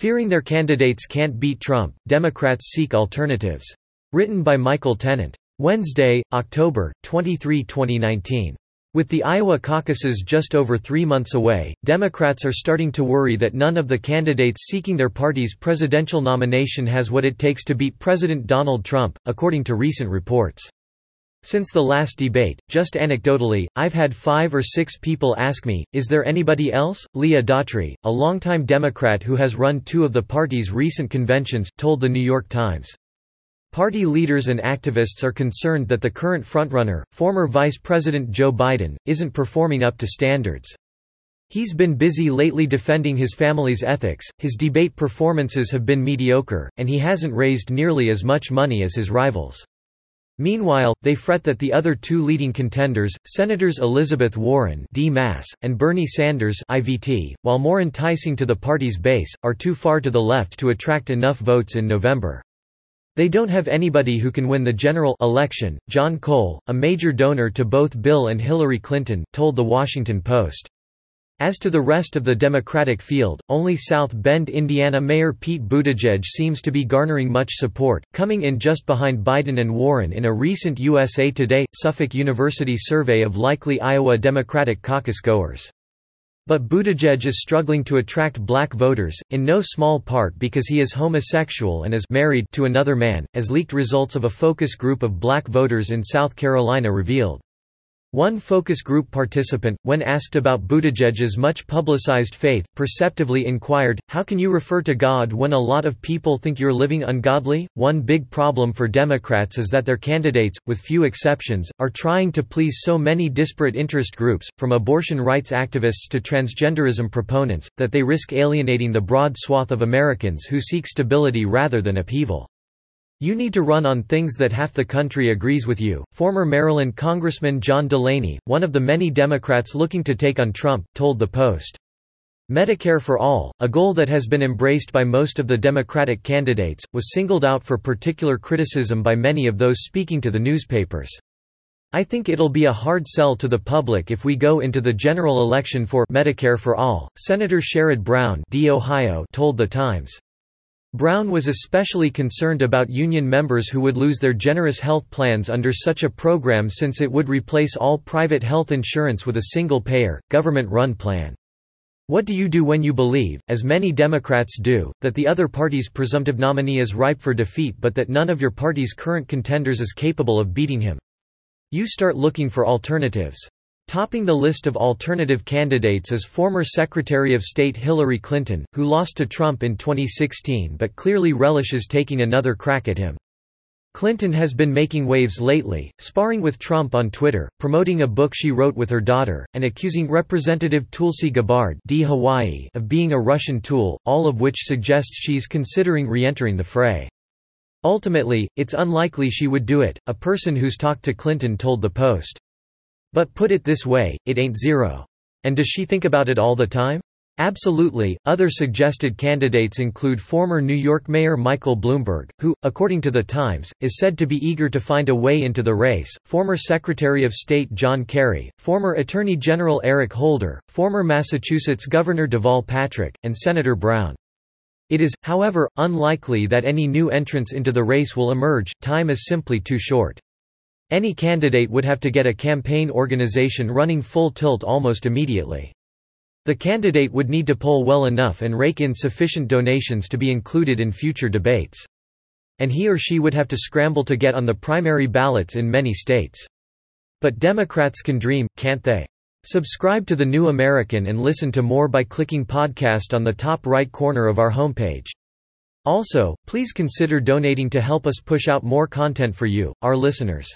Fearing their candidates can't beat Trump, Democrats seek alternatives. Written by Michael Tennant. Wednesday, October, 23, 2019. With the Iowa caucuses just over three months away, Democrats are starting to worry that none of the candidates seeking their party's presidential nomination has what it takes to beat President Donald Trump, according to recent reports. Since the last debate, just anecdotally, I've had five or six people ask me, is there anybody else? Leah Daughtry, a longtime Democrat who has run two of the party's recent conventions, told The New York Times. Party leaders and activists are concerned that the current frontrunner, former Vice President Joe Biden, isn't performing up to standards. He's been busy lately defending his family's ethics, his debate performances have been mediocre, and he hasn't raised nearly as much money as his rivals. Meanwhile, they fret that the other two leading contenders, Senators Elizabeth Warren D. Mass, and Bernie Sanders IVT, while more enticing to the party's base, are too far to the left to attract enough votes in November. They don't have anybody who can win the general election. John Cole, a major donor to both Bill and Hillary Clinton, told The Washington Post. As to the rest of the Democratic field, only South Bend, Indiana Mayor Pete Buttigieg seems to be garnering much support, coming in just behind Biden and Warren in a recent USA Today, Suffolk University survey of likely Iowa Democratic caucus goers. But Buttigieg is struggling to attract black voters, in no small part because he is homosexual and is married to another man, as leaked results of a focus group of black voters in South Carolina revealed. One focus group participant, when asked about Buttigieg's much publicized faith, perceptively inquired, How can you refer to God when a lot of people think you're living ungodly? One big problem for Democrats is that their candidates, with few exceptions, are trying to please so many disparate interest groups, from abortion rights activists to transgenderism proponents, that they risk alienating the broad swath of Americans who seek stability rather than upheaval. You need to run on things that half the country agrees with you. Former Maryland Congressman John Delaney, one of the many Democrats looking to take on Trump, told The Post. Medicare for All, a goal that has been embraced by most of the Democratic candidates, was singled out for particular criticism by many of those speaking to the newspapers. I think it'll be a hard sell to the public if we go into the general election for Medicare for All, Senator Sherrod Brown D. Ohio told The Times. Brown was especially concerned about union members who would lose their generous health plans under such a program since it would replace all private health insurance with a single-payer, government-run plan. What do you do when you believe, as many Democrats do, that the other party's presumptive nominee is ripe for defeat but that none of your party's current contenders is capable of beating him? You start looking for alternatives. Topping the list of alternative candidates is former Secretary of State Hillary Clinton, who lost to Trump in 2016 but clearly relishes taking another crack at him. Clinton has been making waves lately, sparring with Trump on Twitter, promoting a book she wrote with her daughter, and accusing Representative Tulsi Gabbard D. Hawaii of being a Russian tool, all of which suggests she's considering re-entering the fray. Ultimately, it's unlikely she would do it, a person who's talked to Clinton told The Post. But put it this way, it ain't zero. And does she think about it all the time? Absolutely. Other suggested candidates include former New York Mayor Michael Bloomberg, who, according to The Times, is said to be eager to find a way into the race, former Secretary of State John Kerry, former Attorney General Eric Holder, former Massachusetts Governor Deval Patrick, and Senator Brown. It is, however, unlikely that any new entrants into the race will emerge, time is simply too short. Any candidate would have to get a campaign organization running full tilt almost immediately. The candidate would need to poll well enough and rake in sufficient donations to be included in future debates. And he or she would have to scramble to get on the primary ballots in many states. But Democrats can dream, can't they? Subscribe to The New American and listen to more by clicking podcast on the top right corner of our homepage. Also, please consider donating to help us push out more content for you, our listeners.